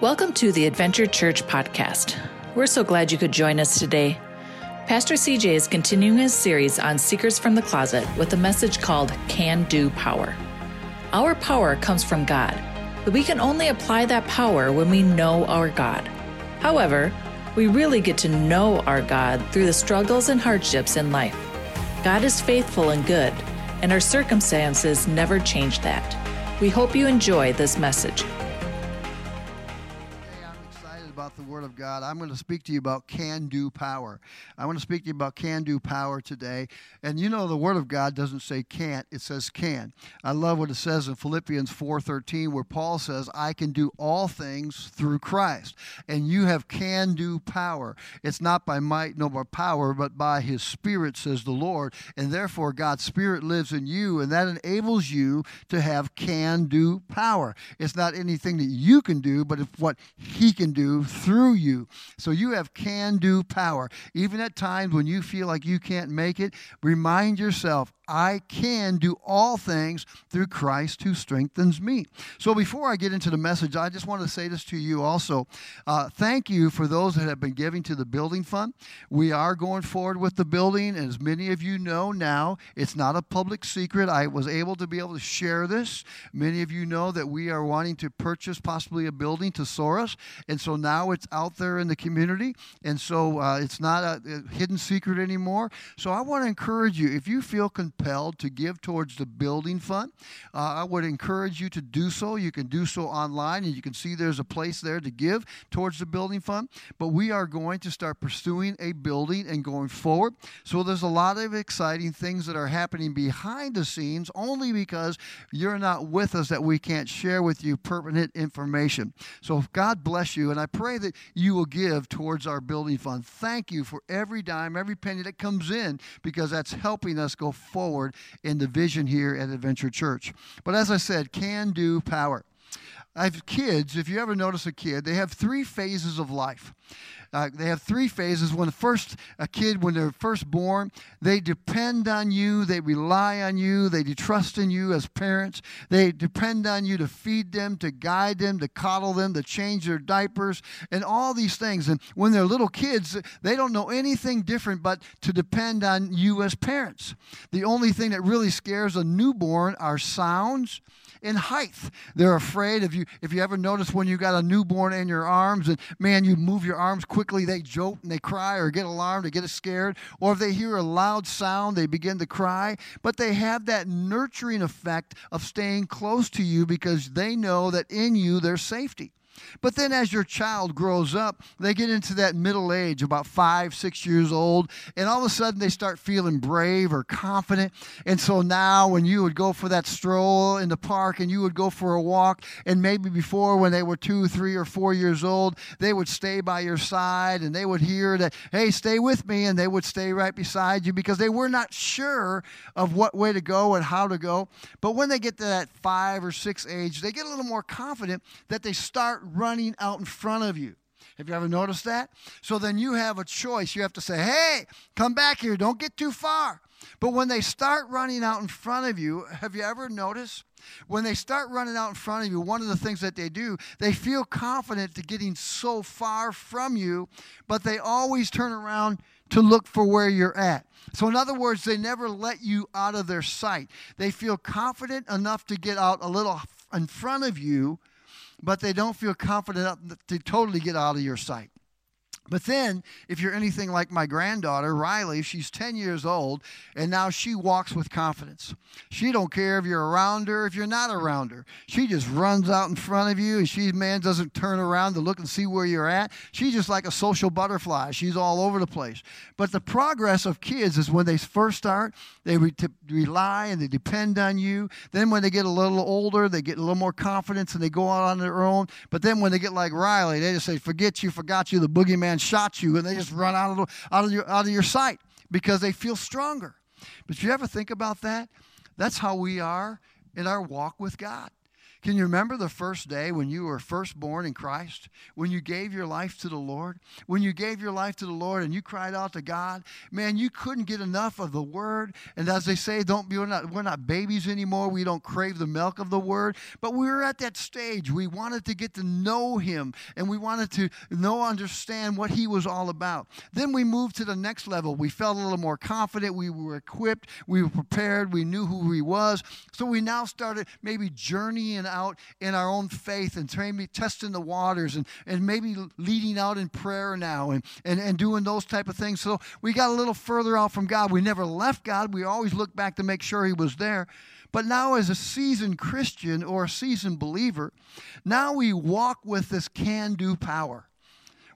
Welcome to the Adventure Church podcast. We're so glad you could join us today. Pastor CJ is continuing his series on Seekers from the Closet with a message called Can Do Power. Our power comes from God, but we can only apply that power when we know our God. However, we really get to know our God through the struggles and hardships in life. God is faithful and good, and our circumstances never change that. We hope you enjoy this message. God, I'm going to speak to you about can do power. I want to speak to you about can do power today. And you know the word of God doesn't say can't, it says can. I love what it says in Philippians 4:13 where Paul says, "I can do all things through Christ." And you have can do power. It's not by might nor by power, but by his spirit says the Lord. And therefore God's spirit lives in you and that enables you to have can do power. It's not anything that you can do, but it's what he can do through you. So you have can do power. Even at times when you feel like you can't make it, remind yourself, I can do all things through Christ who strengthens me. So before I get into the message, I just want to say this to you also. Uh, thank you for those that have been giving to the building fund. We are going forward with the building. As many of you know now, it's not a public secret. I was able to be able to share this. Many of you know that we are wanting to purchase possibly a building to Soros. And so now it's out there in the community. And so uh, it's not a, a hidden secret anymore. So I want to encourage you if you feel compelled to give towards the building fund, uh, I would encourage you to do so. You can do so online, and you can see there's a place there to give towards the building fund. But we are going to start pursuing a building and going forward. So there's a lot of exciting things that are happening behind the scenes only because you're not with us that we can't share with you pertinent information. So God bless you, and I pray that you will give towards our building fund. Thank you for every dime, every penny that comes in because that's helping us go forward forward in the vision here at Adventure Church. But as I said, can do power. I have kids, if you ever notice a kid, they have three phases of life. Uh, they have three phases. When the first a kid, when they're first born, they depend on you, they rely on you, they trust in you as parents. They depend on you to feed them, to guide them, to coddle them, to change their diapers, and all these things. And when they're little kids, they don't know anything different but to depend on you as parents. The only thing that really scares a newborn are sounds in height. They're afraid if you if you ever notice when you got a newborn in your arms and man you move your arms quickly they jolt and they cry or get alarmed or get scared or if they hear a loud sound they begin to cry but they have that nurturing effect of staying close to you because they know that in you there's safety. But then as your child grows up, they get into that middle age, about five, six years old, and all of a sudden they start feeling brave or confident. And so now when you would go for that stroll in the park and you would go for a walk, and maybe before when they were two, three, or four years old, they would stay by your side and they would hear that, hey, stay with me, and they would stay right beside you because they were not sure of what way to go and how to go. But when they get to that five or six age, they get a little more confident that they start running out in front of you. Have you ever noticed that? So then you have a choice. You have to say, hey, come back here. Don't get too far. But when they start running out in front of you, have you ever noticed? When they start running out in front of you, one of the things that they do, they feel confident to getting so far from you, but they always turn around to look for where you're at. So, in other words, they never let you out of their sight. They feel confident enough to get out a little in front of you, but they don't feel confident enough to totally get out of your sight. But then, if you're anything like my granddaughter, Riley, she's 10 years old, and now she walks with confidence. She don't care if you're around her, if you're not around her. She just runs out in front of you, and she, man, doesn't turn around to look and see where you're at. She's just like a social butterfly. She's all over the place. But the progress of kids is when they first start, they re- rely and they depend on you. Then when they get a little older, they get a little more confidence and they go out on their own. But then when they get like Riley, they just say, forget you, forgot you, the boogeyman shot you, and they just run out of, the, out of, your, out of your sight because they feel stronger. But you ever think about that? That's how we are in our walk with God. Can you remember the first day when you were first born in Christ? When you gave your life to the Lord? When you gave your life to the Lord and you cried out to God, man, you couldn't get enough of the word. And as they say, don't be we're not we're not babies anymore. We don't crave the milk of the word. But we were at that stage. We wanted to get to know him and we wanted to know understand what he was all about. Then we moved to the next level. We felt a little more confident. We were equipped. We were prepared. We knew who he was. So we now started maybe journeying out in our own faith and maybe testing the waters and, and maybe leading out in prayer now and, and, and doing those type of things. So we got a little further out from God. We never left God. We always looked back to make sure he was there. But now, as a seasoned Christian or a seasoned believer, now we walk with this can do power.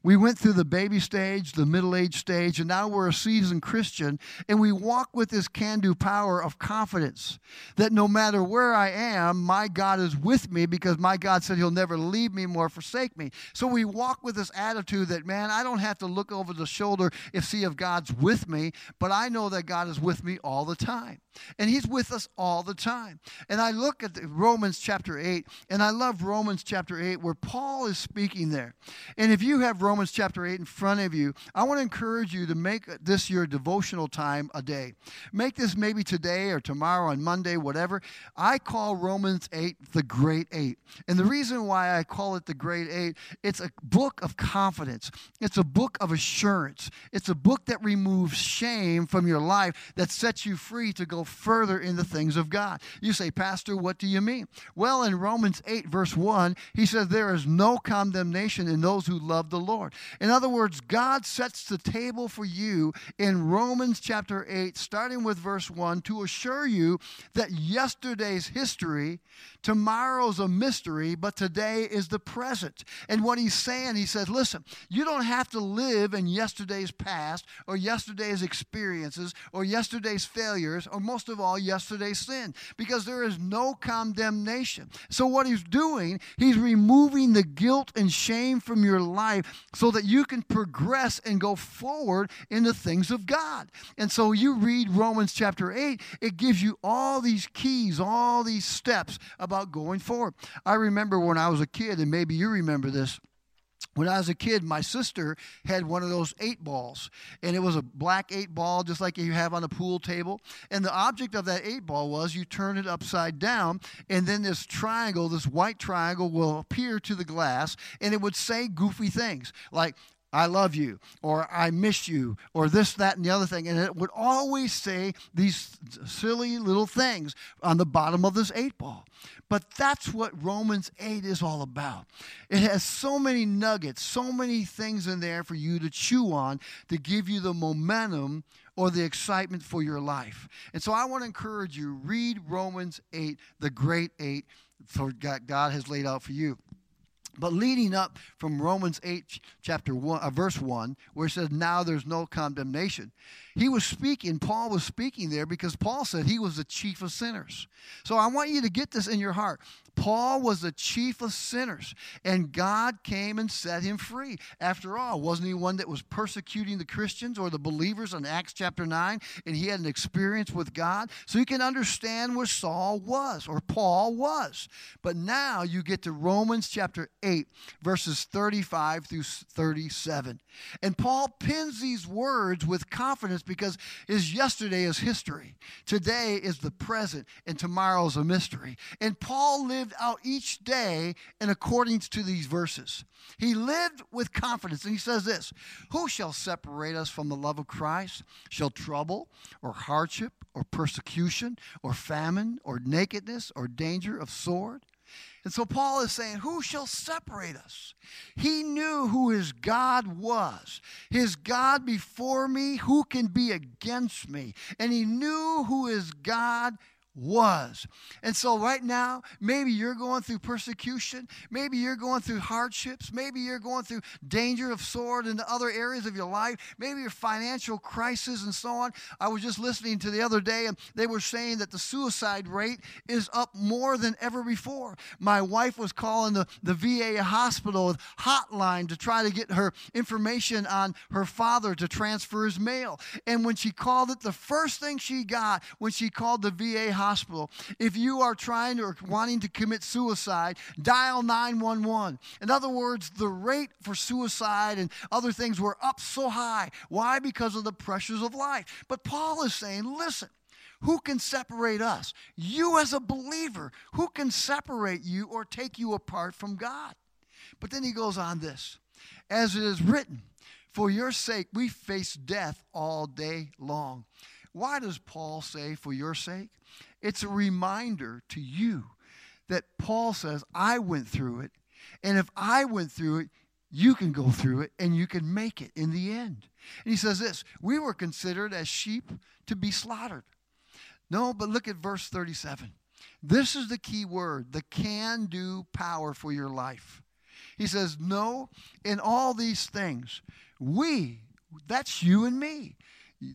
We went through the baby stage, the middle age stage, and now we're a seasoned Christian, and we walk with this can do power of confidence that no matter where I am, my God is with me because my God said He'll never leave me nor forsake me. So we walk with this attitude that, man, I don't have to look over the shoulder and see if God's with me, but I know that God is with me all the time. And He's with us all the time. And I look at Romans chapter 8, and I love Romans chapter 8 where Paul is speaking there. And if you have Romans chapter 8 in front of you, I want to encourage you to make this your devotional time a day. Make this maybe today or tomorrow on Monday, whatever. I call Romans 8 the Great Eight. And the reason why I call it the Great Eight, it's a book of confidence, it's a book of assurance, it's a book that removes shame from your life, that sets you free to go further in the things of God. You say, Pastor, what do you mean? Well, in Romans 8, verse 1, he says, There is no condemnation in those who love the Lord. In other words, God sets the table for you in Romans chapter 8, starting with verse 1, to assure you that yesterday's history, tomorrow's a mystery, but today is the present. And what he's saying, he says, Listen, you don't have to live in yesterday's past or yesterday's experiences or yesterday's failures or most of all, yesterday's sin, because there is no condemnation. So, what he's doing, he's removing the guilt and shame from your life so that you can progress and go forward in the things of God. And so, you read Romans chapter 8, it gives you all these keys, all these steps about going forward. I remember when I was a kid, and maybe you remember this when I was a kid, my sister had one of those eight balls, and it was a black eight ball, just like you have on a pool table. And the object of that eight ball was you turn it upside down, and then this triangle, this white triangle, will appear to the glass, and it would say goofy things like I love you, or I miss you, or this, that, and the other thing. And it would always say these silly little things on the bottom of this eight ball. But that's what Romans 8 is all about. It has so many nuggets, so many things in there for you to chew on to give you the momentum or the excitement for your life. And so I want to encourage you read Romans 8, the great 8 for God has laid out for you. But leading up from Romans 8, chapter 1, uh, verse 1, where it says, Now there's no condemnation, he was speaking, Paul was speaking there because Paul said he was the chief of sinners. So I want you to get this in your heart. Paul was the chief of sinners, and God came and set him free. After all, wasn't he one that was persecuting the Christians or the believers in Acts chapter 9? And he had an experience with God. So you can understand where Saul was or Paul was. But now you get to Romans chapter 8, verses 35 through 37. And Paul pins these words with confidence because his yesterday is history. Today is the present, and tomorrow is a mystery. And Paul lived out each day in accordance to these verses. He lived with confidence, and he says this Who shall separate us from the love of Christ? Shall trouble, or hardship, or persecution, or famine, or nakedness, or danger of sword? And so Paul is saying, Who shall separate us? He knew who his God was. His God before me, who can be against me? And he knew who his God was. And so, right now, maybe you're going through persecution. Maybe you're going through hardships. Maybe you're going through danger of sword in other areas of your life. Maybe your financial crisis and so on. I was just listening to the other day, and they were saying that the suicide rate is up more than ever before. My wife was calling the, the VA hospital hotline to try to get her information on her father to transfer his mail. And when she called it, the first thing she got when she called the VA hospital, hospital, if you are trying or wanting to commit suicide, dial 911. In other words, the rate for suicide and other things were up so high. Why? Because of the pressures of life. But Paul is saying, listen, who can separate us? You, as a believer, who can separate you or take you apart from God? But then he goes on this as it is written, for your sake we face death all day long. Why does Paul say, for your sake? It's a reminder to you that Paul says, I went through it. And if I went through it, you can go through it and you can make it in the end. And he says this We were considered as sheep to be slaughtered. No, but look at verse 37. This is the key word the can do power for your life. He says, No, in all these things, we, that's you and me.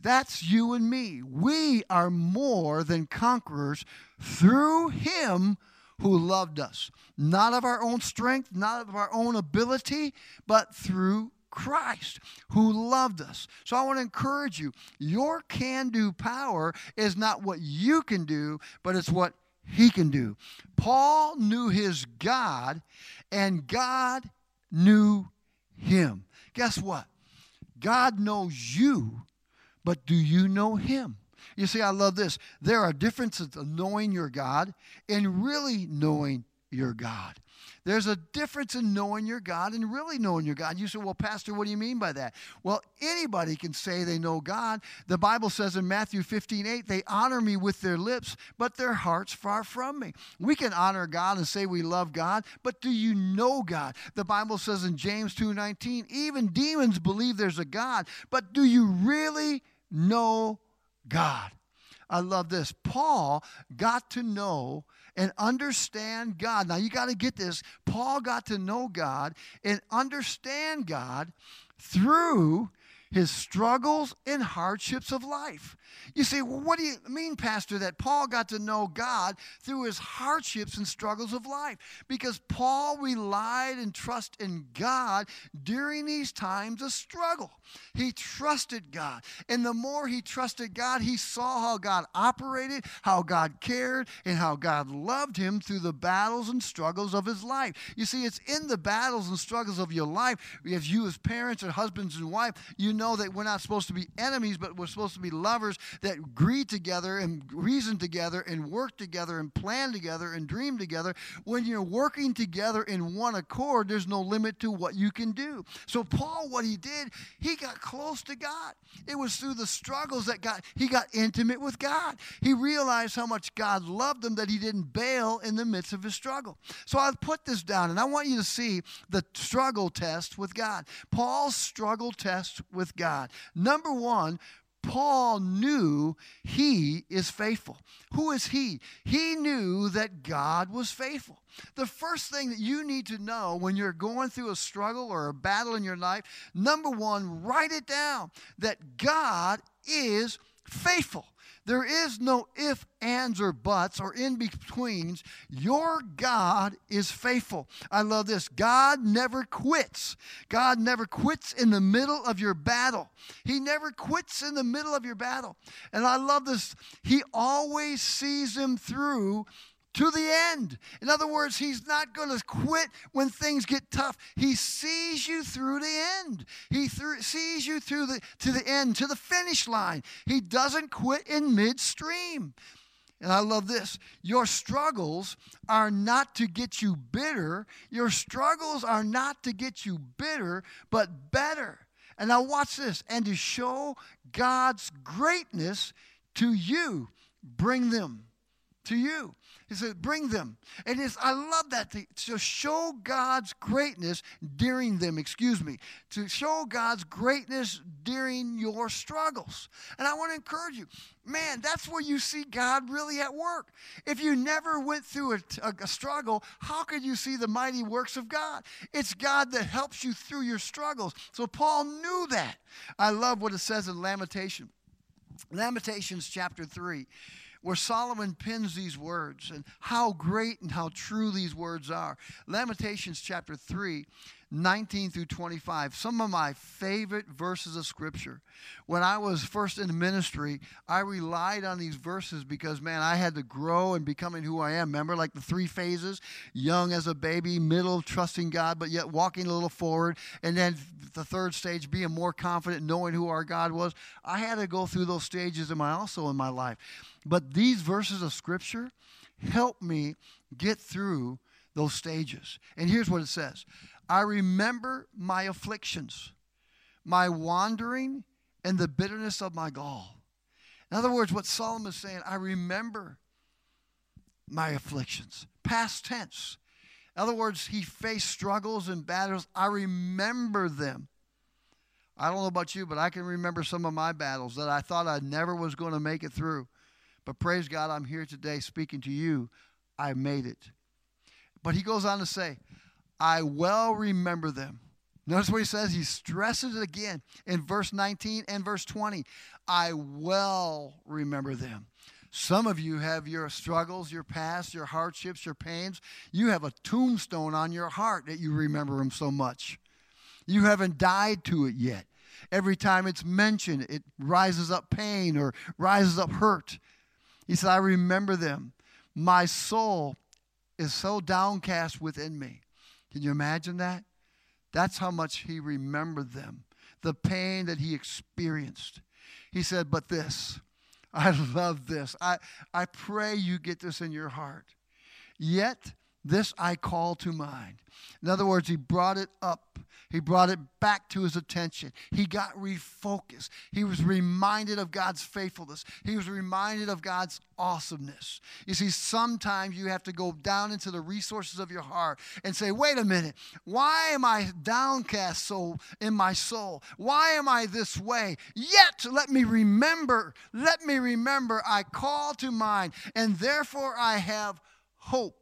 That's you and me. We are more than conquerors through him who loved us. Not of our own strength, not of our own ability, but through Christ who loved us. So I want to encourage you your can do power is not what you can do, but it's what he can do. Paul knew his God, and God knew him. Guess what? God knows you, but do you know him? You see, I love this. There are differences of knowing your God and really knowing your God. There's a difference in knowing your God and really knowing your God. You say, well, Pastor, what do you mean by that? Well, anybody can say they know God. The Bible says in Matthew 15, 8, they honor me with their lips, but their hearts far from me. We can honor God and say we love God, but do you know God? The Bible says in James 2, 19, even demons believe there's a God, but do you really know God? I love this. Paul got to know and understand God. Now, you got to get this. Paul got to know God and understand God through his struggles and hardships of life. You say, well, what do you mean, Pastor, that Paul got to know God through his hardships and struggles of life? Because Paul relied and trusted in God during these times of struggle. He trusted God. And the more he trusted God, he saw how God operated, how God cared, and how God loved him through the battles and struggles of his life. You see, it's in the battles and struggles of your life, as you as parents and husbands and wife, you know that we're not supposed to be enemies, but we're supposed to be lovers that agree together and reason together and work together and plan together and dream together. When you're working together in one accord, there's no limit to what you can do. So Paul, what he did, he got close to God. It was through the struggles that got he got intimate with God. He realized how much God loved him that he didn't bail in the midst of his struggle. So I've put this down and I want you to see the struggle test with God. Paul's struggle test with God. Number 1, Paul knew he is faithful. Who is he? He knew that God was faithful. The first thing that you need to know when you're going through a struggle or a battle in your life, number one, write it down that God is faithful. There is no if, ands, or buts or in betweens. Your God is faithful. I love this. God never quits. God never quits in the middle of your battle. He never quits in the middle of your battle. And I love this. He always sees him through to the end. In other words, he's not going to quit when things get tough. He sees you through the end. He th- sees you through the to the end, to the finish line. He doesn't quit in midstream. And I love this. Your struggles are not to get you bitter. Your struggles are not to get you bitter, but better. And now watch this. And to show God's greatness to you, bring them to you. He said, bring them. And it's, I love that to, to show God's greatness during them, excuse me, to show God's greatness during your struggles. And I want to encourage you, man, that's where you see God really at work. If you never went through a, a, a struggle, how could you see the mighty works of God? It's God that helps you through your struggles. So Paul knew that. I love what it says in Lamentation. Lamentations chapter 3 where Solomon pins these words and how great and how true these words are. Lamentations chapter 3, 19 through 25. Some of my favorite verses of Scripture. When I was first in ministry, I relied on these verses because, man, I had to grow and becoming who I am. Remember, like the three phases young as a baby, middle, trusting God, but yet walking a little forward, and then the third stage, being more confident, knowing who our God was. I had to go through those stages in my also in my life. But these verses of Scripture help me get through those stages. And here's what it says I remember my afflictions, my wandering, and the bitterness of my gall. In other words, what Solomon is saying, I remember my afflictions. Past tense. In other words, he faced struggles and battles. I remember them. I don't know about you, but I can remember some of my battles that I thought I never was going to make it through. But praise God, I'm here today speaking to you. I made it. But he goes on to say, I well remember them. Notice what he says. He stresses it again in verse 19 and verse 20. I well remember them. Some of you have your struggles, your past, your hardships, your pains. You have a tombstone on your heart that you remember them so much. You haven't died to it yet. Every time it's mentioned, it rises up pain or rises up hurt. He said, I remember them. My soul is so downcast within me. Can you imagine that? That's how much he remembered them, the pain that he experienced. He said, But this, I love this. I, I pray you get this in your heart. Yet this I call to mind. In other words, he brought it up. He brought it back to his attention. He got refocused. He was reminded of God's faithfulness. He was reminded of God's awesomeness. You see, sometimes you have to go down into the resources of your heart and say, wait a minute, why am I downcast so in my soul? Why am I this way? Yet let me remember, let me remember, I call to mind, and therefore I have hope.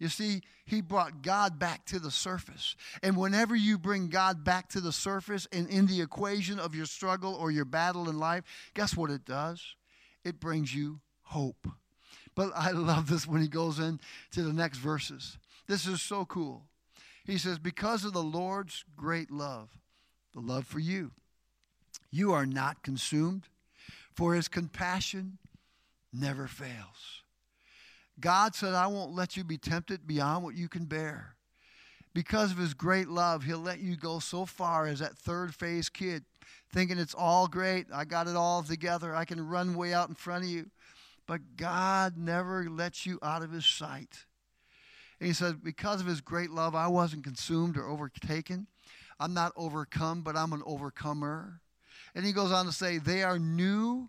You see, he brought God back to the surface. And whenever you bring God back to the surface and in the equation of your struggle or your battle in life, guess what it does? It brings you hope. But I love this when he goes in to the next verses. This is so cool. He says, Because of the Lord's great love, the love for you, you are not consumed, for his compassion never fails. God said, I won't let you be tempted beyond what you can bear. Because of his great love, he'll let you go so far as that third phase kid, thinking it's all great. I got it all together. I can run way out in front of you. But God never lets you out of his sight. And he says, Because of his great love, I wasn't consumed or overtaken. I'm not overcome, but I'm an overcomer. And he goes on to say, They are new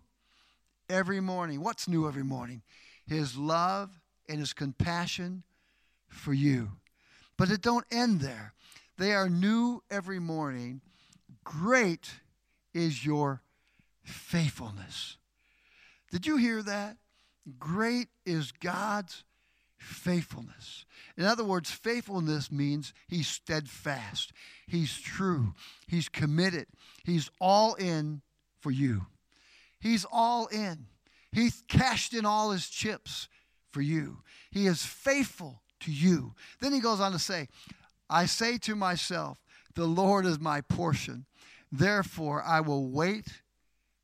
every morning. What's new every morning? His love and his compassion for you. But it don't end there. They are new every morning. Great is your faithfulness. Did you hear that? Great is God's faithfulness. In other words, faithfulness means he's steadfast, he's true, he's committed, he's all in for you. He's all in. He's cashed in all his chips for you. He is faithful to you. Then he goes on to say, I say to myself, the Lord is my portion. Therefore, I will wait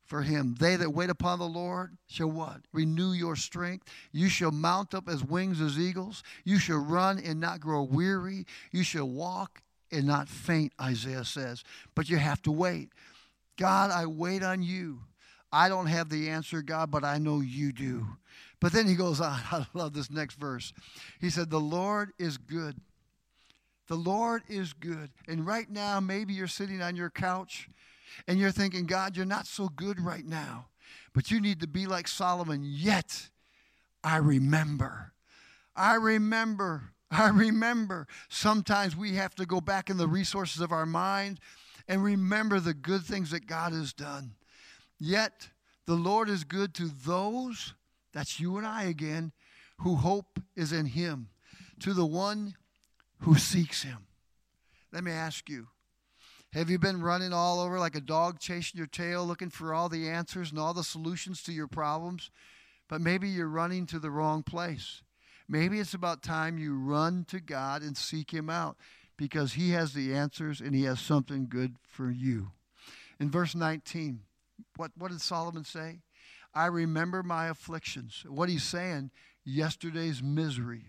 for him. They that wait upon the Lord shall what? Renew your strength. You shall mount up as wings as eagles. You shall run and not grow weary. You shall walk and not faint, Isaiah says. But you have to wait. God, I wait on you. I don't have the answer, God, but I know you do. But then he goes on. I love this next verse. He said, The Lord is good. The Lord is good. And right now, maybe you're sitting on your couch and you're thinking, God, you're not so good right now. But you need to be like Solomon. Yet, I remember. I remember. I remember. Sometimes we have to go back in the resources of our mind and remember the good things that God has done. Yet, the Lord is good to those that's you and I again, who hope is in Him, to the one who seeks Him. Let me ask you have you been running all over like a dog chasing your tail, looking for all the answers and all the solutions to your problems? But maybe you're running to the wrong place. Maybe it's about time you run to God and seek Him out. because He has the answers and He has something good for you. In verse 19, what, what did Solomon say? I remember my afflictions. What he's saying, yesterday's misery.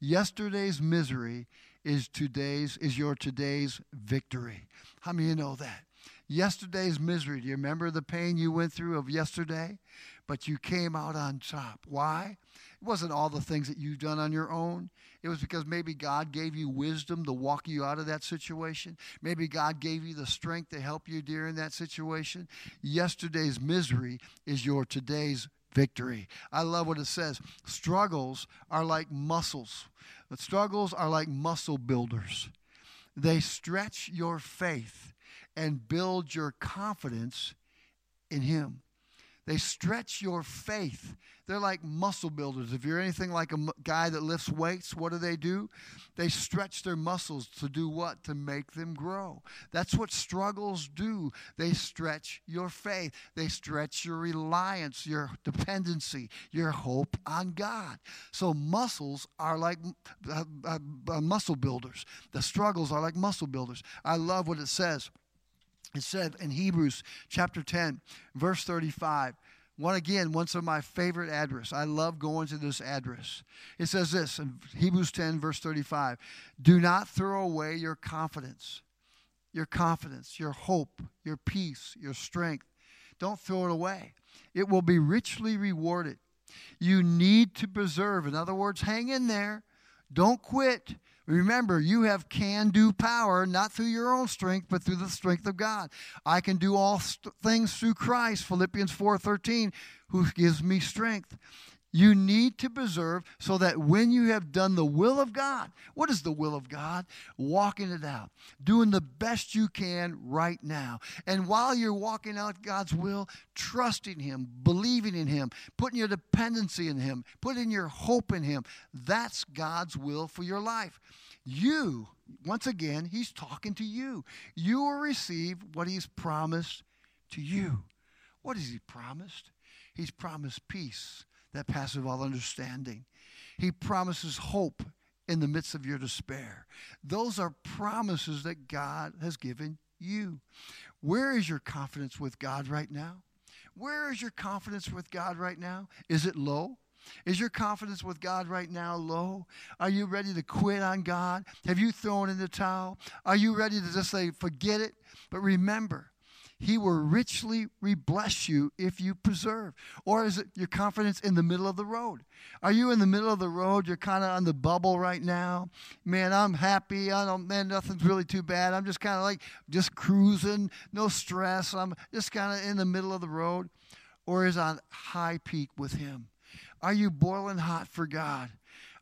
Yesterday's misery is today's is your today's victory. How many of you know that? Yesterday's misery. Do you remember the pain you went through of yesterday? But you came out on top. Why? It wasn't all the things that you've done on your own. It was because maybe God gave you wisdom to walk you out of that situation. Maybe God gave you the strength to help you during that situation. Yesterday's misery is your today's victory. I love what it says. Struggles are like muscles. The struggles are like muscle builders. They stretch your faith and build your confidence in Him. They stretch your faith. They're like muscle builders. If you're anything like a guy that lifts weights, what do they do? They stretch their muscles to do what? To make them grow. That's what struggles do. They stretch your faith, they stretch your reliance, your dependency, your hope on God. So, muscles are like uh, uh, uh, muscle builders. The struggles are like muscle builders. I love what it says it said in Hebrews chapter 10, verse 35. One again, one of my favorite address. I love going to this address. It says this in Hebrews 10, verse 35 Do not throw away your confidence, your confidence, your hope, your peace, your strength. Don't throw it away. It will be richly rewarded. You need to preserve. In other words, hang in there. Don't quit. Remember, you have can do power, not through your own strength, but through the strength of God. I can do all st- things through Christ, Philippians 4:13, who gives me strength. You need to preserve so that when you have done the will of God, what is the will of God? Walking it out, doing the best you can right now. And while you're walking out God's will, trusting Him, believing in Him, putting your dependency in Him, putting your hope in Him, that's God's will for your life. You, once again, He's talking to you. You will receive what He's promised to you. What has He promised? He's promised peace that passes all understanding. He promises hope in the midst of your despair. Those are promises that God has given you. Where is your confidence with God right now? Where is your confidence with God right now? Is it low? Is your confidence with God right now low? Are you ready to quit on God? Have you thrown in the towel? Are you ready to just say, forget it? But remember, he will richly bless you if you preserve. Or is it your confidence in the middle of the road? Are you in the middle of the road? You're kind of on the bubble right now. Man, I'm happy. I don't, man, nothing's really too bad. I'm just kind of like just cruising, no stress. I'm just kind of in the middle of the road. Or is on high peak with Him? Are you boiling hot for God?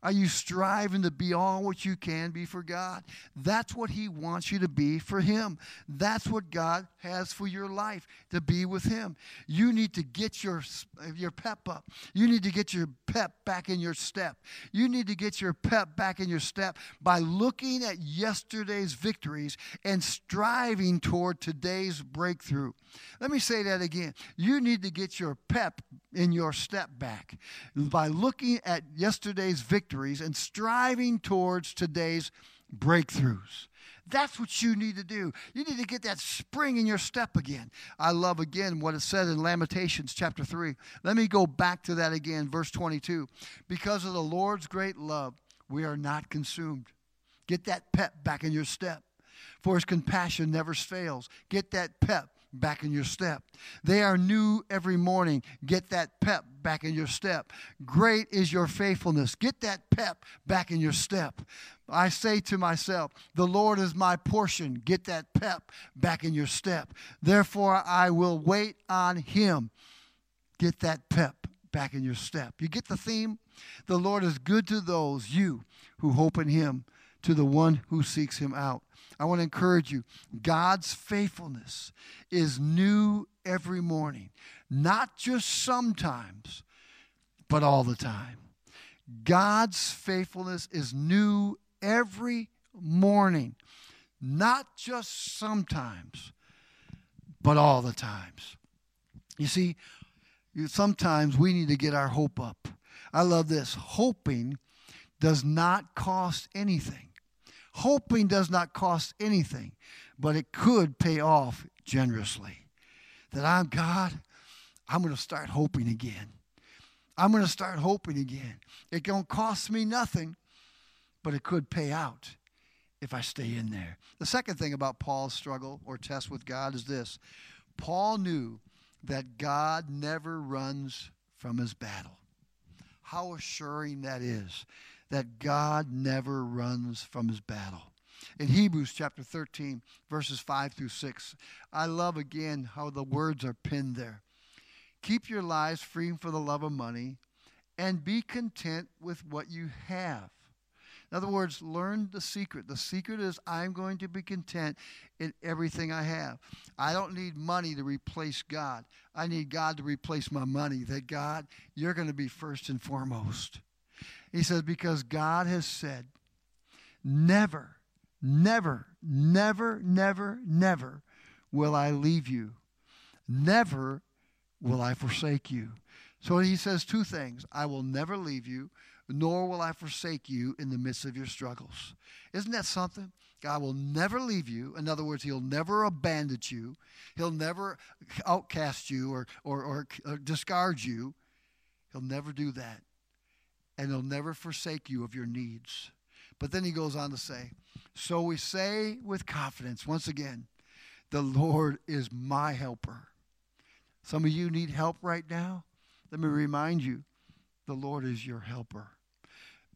Are you striving to be all what you can be for God? That's what He wants you to be for Him. That's what God has for your life to be with Him. You need to get your, your pep up. You need to get your pep back in your step. You need to get your pep back in your step by looking at yesterday's victories and striving toward today's breakthrough. Let me say that again. You need to get your pep in your step back by looking at yesterday's victories and striving towards today's breakthroughs. That's what you need to do. You need to get that spring in your step again. I love again what it said in Lamentations chapter 3. Let me go back to that again, verse 22. Because of the Lord's great love, we are not consumed. Get that pep back in your step. For his compassion never fails. Get that pep back in your step. They are new every morning. Get that pep back in your step. Great is your faithfulness. Get that pep back in your step. I say to myself, The Lord is my portion. Get that pep back in your step. Therefore, I will wait on him. Get that pep back in your step. You get the theme? The Lord is good to those, you, who hope in him, to the one who seeks him out. I want to encourage you God's faithfulness is new every morning, not just sometimes, but all the time. God's faithfulness is new every morning, not just sometimes, but all the times. You see, sometimes we need to get our hope up. I love this. Hoping does not cost anything. Hoping does not cost anything, but it could pay off generously. That I'm God, I'm going to start hoping again. I'm going to start hoping again. It don't cost me nothing, but it could pay out if I stay in there. The second thing about Paul's struggle or test with God is this Paul knew that God never runs from his battle. How assuring that is that God never runs from his battle. In Hebrews chapter 13, verses 5 through 6, I love again how the words are pinned there. Keep your lives free from the love of money and be content with what you have. In other words, learn the secret. The secret is I'm going to be content in everything I have. I don't need money to replace God. I need God to replace my money. That God, you're going to be first and foremost. He says, because God has said, never, never, never, never, never will I leave you. Never will I forsake you. So he says two things I will never leave you, nor will I forsake you in the midst of your struggles. Isn't that something? God will never leave you. In other words, He'll never abandon you. He'll never outcast you or, or, or, or discard you. He'll never do that. And He'll never forsake you of your needs. But then He goes on to say, So we say with confidence, once again, the Lord is my helper. Some of you need help right now. Let me remind you the Lord is your helper.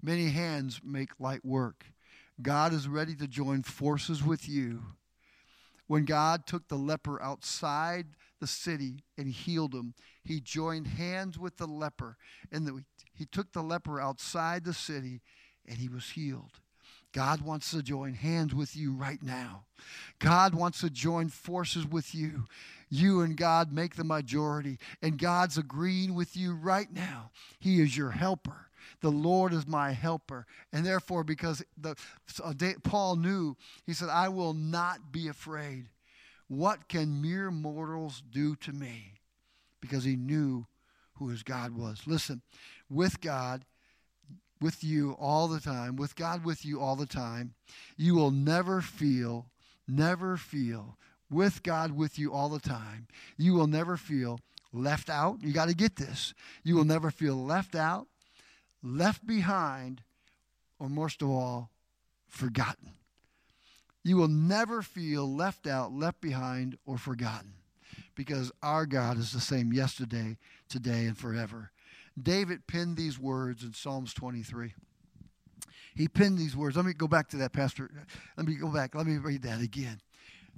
Many hands make light work. God is ready to join forces with you. When God took the leper outside the city and healed him, he joined hands with the leper. And the, he took the leper outside the city and he was healed. God wants to join hands with you right now. God wants to join forces with you. You and God make the majority, and God's agreeing with you right now. He is your helper. The Lord is my helper. And therefore, because the, uh, Paul knew, he said, I will not be afraid. What can mere mortals do to me? Because he knew who his God was. Listen, with God, with you all the time, with God with you all the time, you will never feel, never feel, with God with you all the time, you will never feel left out. You got to get this. You will never feel left out, left behind, or most of all, forgotten. You will never feel left out, left behind, or forgotten because our God is the same yesterday, today, and forever. David penned these words in Psalms 23. He penned these words. Let me go back to that, Pastor. Let me go back. Let me read that again.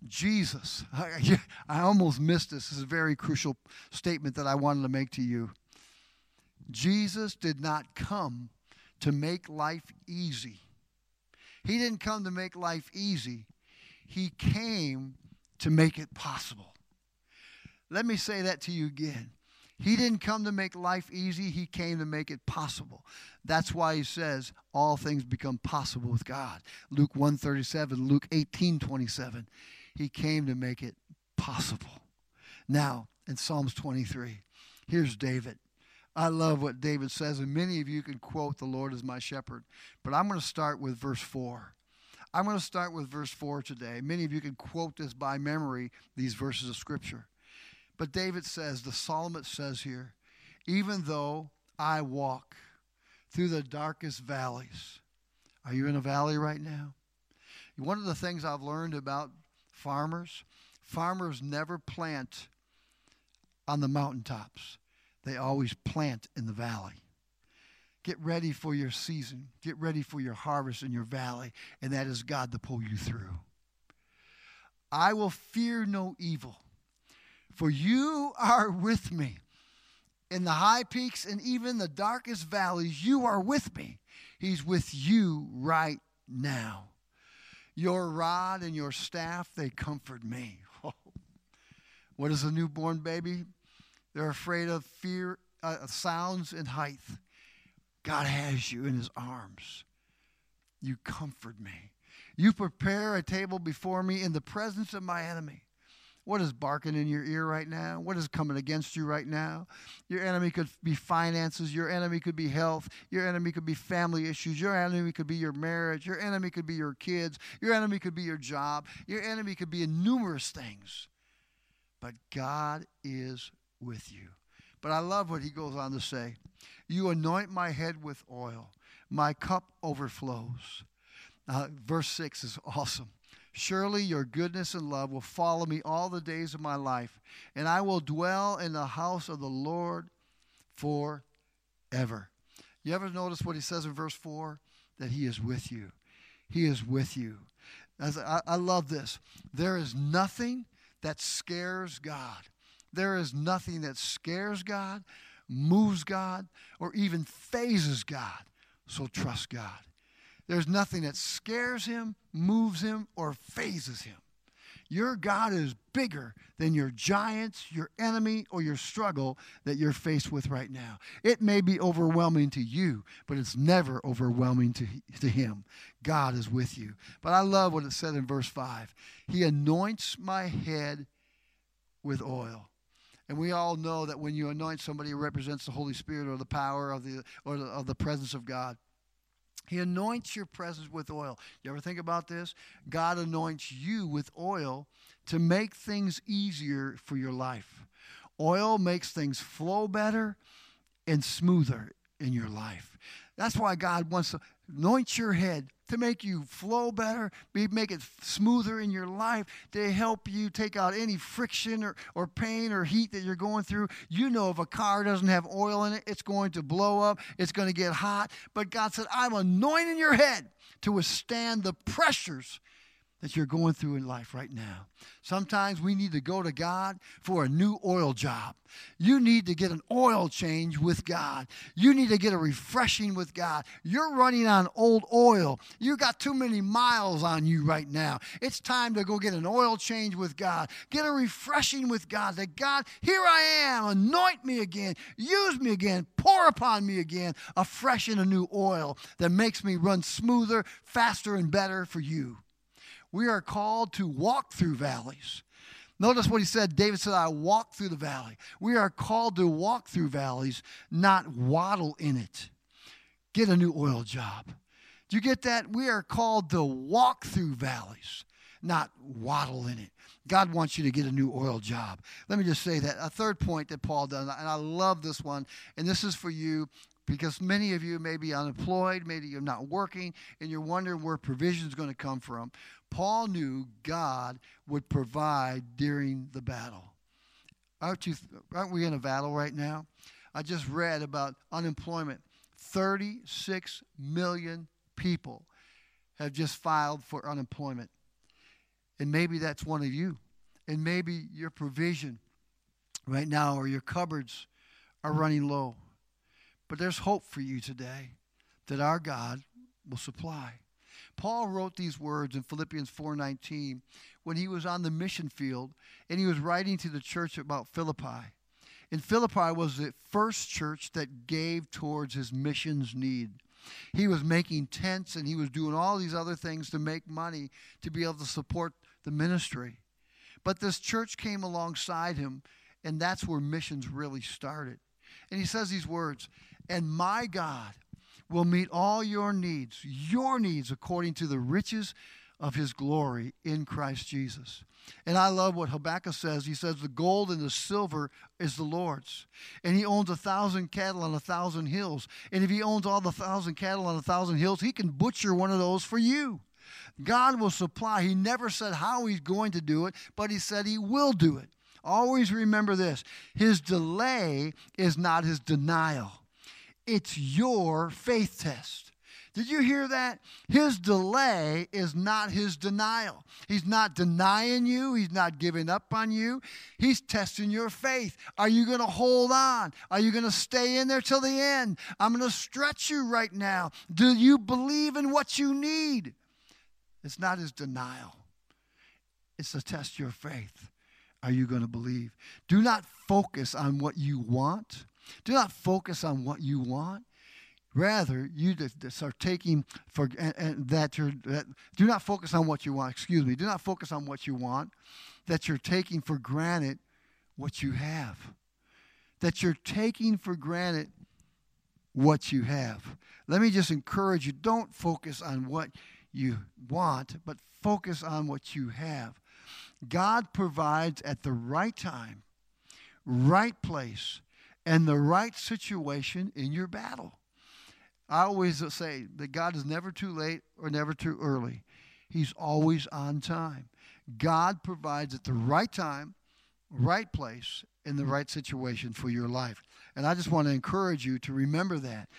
Jesus, I, I almost missed this. This is a very crucial statement that I wanted to make to you. Jesus did not come to make life easy. He didn't come to make life easy. He came to make it possible. Let me say that to you again. He didn't come to make life easy, he came to make it possible. That's why he says all things become possible with God. Luke 137, Luke 18:27. He came to make it possible. Now, in Psalms 23, here's David. I love what David says, and many of you can quote, The Lord is my shepherd. But I'm going to start with verse 4. I'm going to start with verse 4 today. Many of you can quote this by memory, these verses of Scripture. But David says, the psalmist says here, even though I walk through the darkest valleys. Are you in a valley right now? One of the things I've learned about farmers, farmers never plant on the mountaintops. They always plant in the valley. Get ready for your season. Get ready for your harvest in your valley, and that is God to pull you through. I will fear no evil for you are with me. In the high peaks and even the darkest valleys, you are with me. He's with you right now. Your rod and your staff, they comfort me. what is a newborn baby? They're afraid of fear, uh, sounds, and height. God has you in his arms. You comfort me. You prepare a table before me in the presence of my enemy. What is barking in your ear right now? What is coming against you right now? Your enemy could be finances. Your enemy could be health. Your enemy could be family issues. Your enemy could be your marriage. Your enemy could be your kids. Your enemy could be your job. Your enemy could be in numerous things. But God is with you. But I love what he goes on to say. You anoint my head with oil. My cup overflows. Uh, verse 6 is awesome. Surely your goodness and love will follow me all the days of my life, and I will dwell in the house of the Lord forever. You ever notice what he says in verse 4? That he is with you. He is with you. I, I love this. There is nothing that scares God. There is nothing that scares God, moves God, or even fazes God. So trust God. There's nothing that scares him, moves him, or fazes him. Your God is bigger than your giants, your enemy, or your struggle that you're faced with right now. It may be overwhelming to you, but it's never overwhelming to, to Him. God is with you. But I love what it said in verse 5 He anoints my head with oil. And we all know that when you anoint somebody, it represents the Holy Spirit or the power of the, or the, of the presence of God. He anoints your presence with oil. You ever think about this? God anoints you with oil to make things easier for your life. Oil makes things flow better and smoother in your life. That's why God wants to anoint your head to make you flow better, make it smoother in your life, to help you take out any friction or, or pain or heat that you're going through. You know, if a car doesn't have oil in it, it's going to blow up, it's going to get hot. But God said, I'm anointing your head to withstand the pressures that you're going through in life right now. Sometimes we need to go to God for a new oil job. You need to get an oil change with God. You need to get a refreshing with God. You're running on old oil. You got too many miles on you right now. It's time to go get an oil change with God. Get a refreshing with God. That God, here I am. Anoint me again. Use me again. Pour upon me again a fresh and a new oil that makes me run smoother, faster, and better for you. We are called to walk through valleys. Notice what he said. David said, I walk through the valley. We are called to walk through valleys, not waddle in it. Get a new oil job. Do you get that? We are called to walk through valleys, not waddle in it. God wants you to get a new oil job. Let me just say that. A third point that Paul does, and I love this one, and this is for you because many of you may be unemployed, maybe you're not working, and you're wondering where provision is going to come from. Paul knew God would provide during the battle. Aren't, you, aren't we in a battle right now? I just read about unemployment. 36 million people have just filed for unemployment. And maybe that's one of you. And maybe your provision right now or your cupboards are running low. But there's hope for you today that our God will supply. Paul wrote these words in Philippians 4:19 when he was on the mission field and he was writing to the church about Philippi. And Philippi was the first church that gave towards his missions need. He was making tents and he was doing all these other things to make money to be able to support the ministry. But this church came alongside him, and that's where missions really started. And he says these words, and my God will meet all your needs, your needs according to the riches of his glory in Christ Jesus. And I love what Habakkuk says. He says, The gold and the silver is the Lord's. And he owns a thousand cattle on a thousand hills. And if he owns all the thousand cattle on a thousand hills, he can butcher one of those for you. God will supply. He never said how he's going to do it, but he said he will do it. Always remember this his delay is not his denial. It's your faith test. Did you hear that? His delay is not his denial. He's not denying you. He's not giving up on you. He's testing your faith. Are you going to hold on? Are you going to stay in there till the end? I'm going to stretch you right now. Do you believe in what you need? It's not his denial, it's to test your faith. Are you going to believe? Do not focus on what you want do not focus on what you want. Rather, you just are taking for and, and that you're that, do not focus on what you want. Excuse me. Do not focus on what you want. That you're taking for granted what you have. That you're taking for granted what you have. Let me just encourage you don't focus on what you want, but focus on what you have. God provides at the right time, right place, and the right situation in your battle. I always say that God is never too late or never too early. He's always on time. God provides at the right time, right place, in the right situation for your life. And I just want to encourage you to remember that.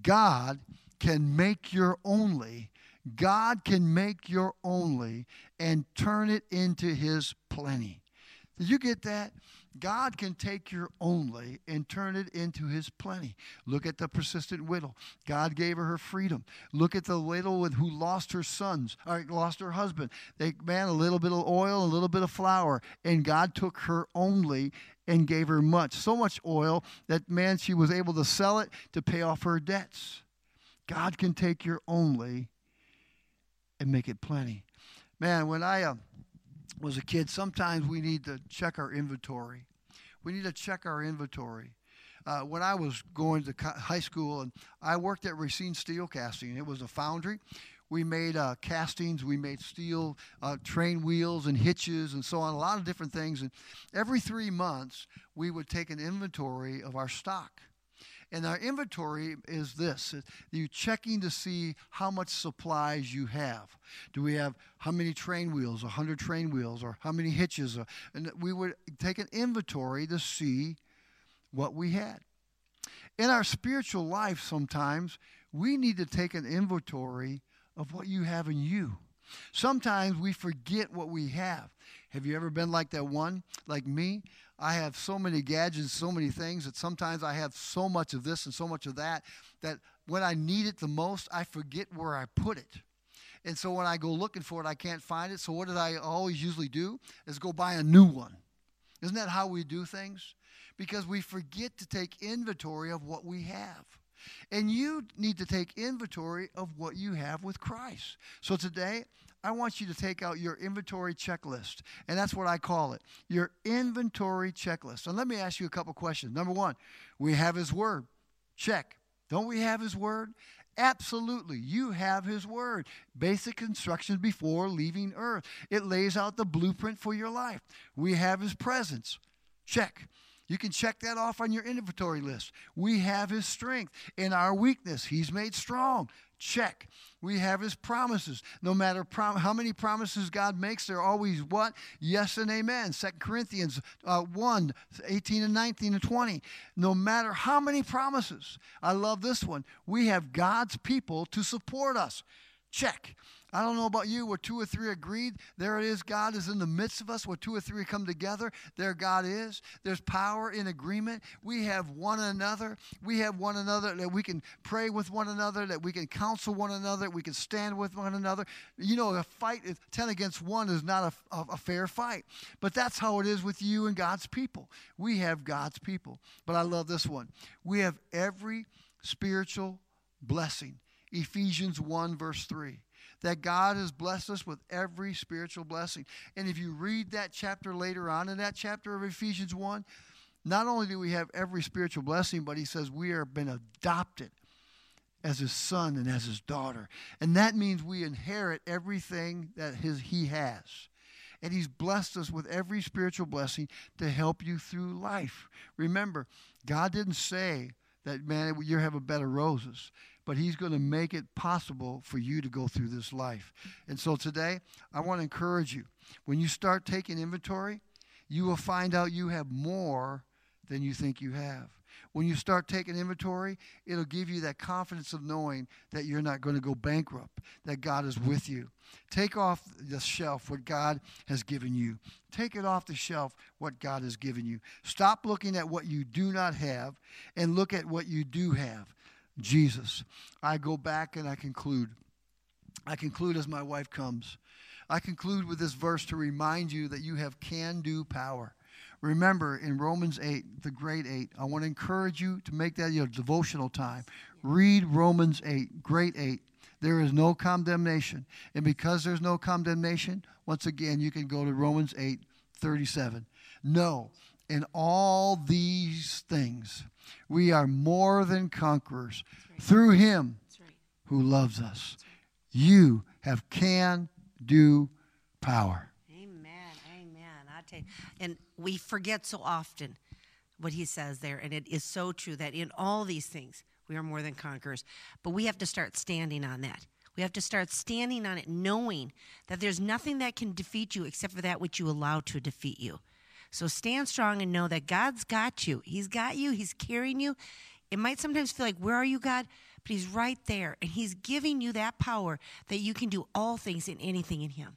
God can make your only God can make your only and turn it into his plenty. Did you get that? God can take your only and turn it into his plenty. Look at the persistent widow. God gave her her freedom. Look at the widow who lost her sons, or lost her husband. They man a little bit of oil, a little bit of flour, and God took her only and gave her much. So much oil that man she was able to sell it to pay off her debts. God can take your only and make it plenty. Man, when I uh, was a kid, sometimes we need to check our inventory. We need to check our inventory. Uh, when I was going to high school, and I worked at Racine Steel Casting, it was a foundry. We made uh, castings, we made steel uh, train wheels and hitches and so on, a lot of different things. And every three months, we would take an inventory of our stock. And our inventory is this you're checking to see how much supplies you have. Do we have how many train wheels, 100 train wheels, or how many hitches? And we would take an inventory to see what we had. In our spiritual life, sometimes we need to take an inventory of what you have in you. Sometimes we forget what we have. Have you ever been like that one, like me? I have so many gadgets, so many things that sometimes I have so much of this and so much of that that when I need it the most, I forget where I put it. And so when I go looking for it, I can't find it. So what did I always usually do? Is go buy a new one. Isn't that how we do things? Because we forget to take inventory of what we have. And you need to take inventory of what you have with Christ. So today, I want you to take out your inventory checklist. And that's what I call it your inventory checklist. And let me ask you a couple questions. Number one, we have His Word. Check. Don't we have His Word? Absolutely. You have His Word. Basic instructions before leaving earth. It lays out the blueprint for your life. We have His presence. Check. You can check that off on your inventory list. We have his strength. In our weakness, he's made strong. Check. We have his promises. No matter prom- how many promises God makes, they're always what? Yes and amen. 2 Corinthians uh, 1 18 and 19 and 20. No matter how many promises, I love this one. We have God's people to support us. Check. I don't know about you, where two or three agreed, there it is. God is in the midst of us. Where two or three come together, there God is. There's power in agreement. We have one another. We have one another that we can pray with one another, that we can counsel one another, we can stand with one another. You know, a fight, 10 against one, is not a, a, a fair fight. But that's how it is with you and God's people. We have God's people. But I love this one. We have every spiritual blessing. Ephesians 1, verse 3 that God has blessed us with every spiritual blessing. And if you read that chapter later on in that chapter of Ephesians 1, not only do we have every spiritual blessing, but he says we are been adopted as his son and as his daughter. And that means we inherit everything that his, he has. And he's blessed us with every spiritual blessing to help you through life. Remember, God didn't say that, man, you have a bed of roses but He's going to make it possible for you to go through this life. And so today, I want to encourage you. When you start taking inventory, you will find out you have more than you think you have. When you start taking inventory, it'll give you that confidence of knowing that you're not going to go bankrupt, that God is with you. Take off the shelf what God has given you. Take it off the shelf what God has given you. Stop looking at what you do not have and look at what you do have. Jesus. I go back and I conclude. I conclude as my wife comes. I conclude with this verse to remind you that you have can do power. Remember in Romans 8, the great 8, I want to encourage you to make that your devotional time. Read Romans 8, great 8. There is no condemnation. And because there's no condemnation, once again, you can go to Romans 8, 37. No, in all these things, we are more than conquerors right. through Him right. who loves us. Right. You have can do power. Amen. Amen. I tell you, and we forget so often what He says there, and it is so true that in all these things, we are more than conquerors. But we have to start standing on that. We have to start standing on it, knowing that there's nothing that can defeat you except for that which you allow to defeat you. So stand strong and know that God's got you. He's got you, He's carrying you. It might sometimes feel like, Where are you, God? But He's right there, and He's giving you that power that you can do all things and anything in Him.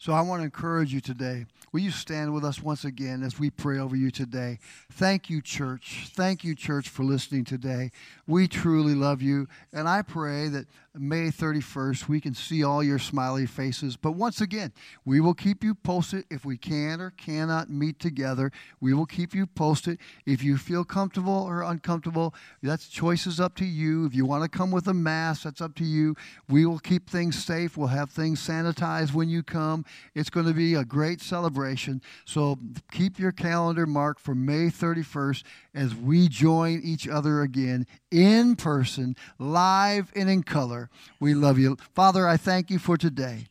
So I want to encourage you today. Will you stand with us once again as we pray over you today? Thank you, church. Thank you, church, for listening today. We truly love you. And I pray that May 31st, we can see all your smiley faces. But once again, we will keep you posted if we can or cannot meet together. We will keep you posted. If you feel comfortable or uncomfortable, that's choices up to you. If you want to come with a mask, that's up to you. We will keep things safe. We'll have things sanitized when you come. It's going to be a great celebration. So keep your calendar marked for May 31st as we join each other again in person, live and in color. We love you. Father, I thank you for today.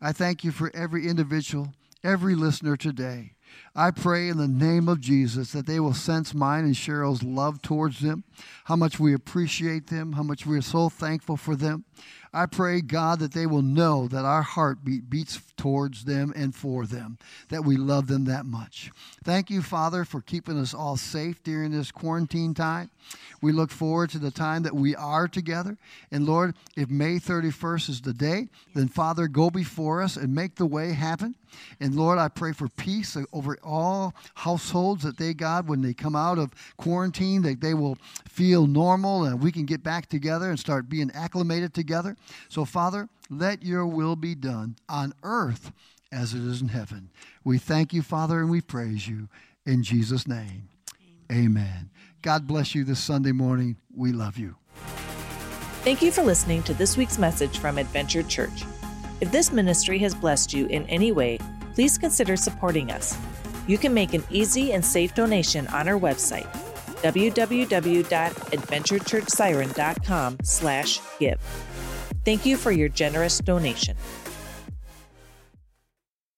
I thank you for every individual, every listener today. I pray in the name of Jesus that they will sense mine and Cheryl's love towards them, how much we appreciate them, how much we are so thankful for them. I pray, God, that they will know that our heartbeat beats towards them and for them, that we love them that much. Thank you, Father, for keeping us all safe during this quarantine time. We look forward to the time that we are together. And Lord, if May 31st is the day, then Father, go before us and make the way happen. And Lord, I pray for peace over all households that they, God, when they come out of quarantine, that they will feel normal and we can get back together and start being acclimated together. So, Father, let your will be done on earth as it is in heaven. We thank you, Father, and we praise you. In Jesus' name, amen. amen. God bless you this Sunday morning. We love you. Thank you for listening to this week's message from Adventure Church. If this ministry has blessed you in any way, please consider supporting us. You can make an easy and safe donation on our website, www.adventurechurchsiren.com slash give. Thank you for your generous donation.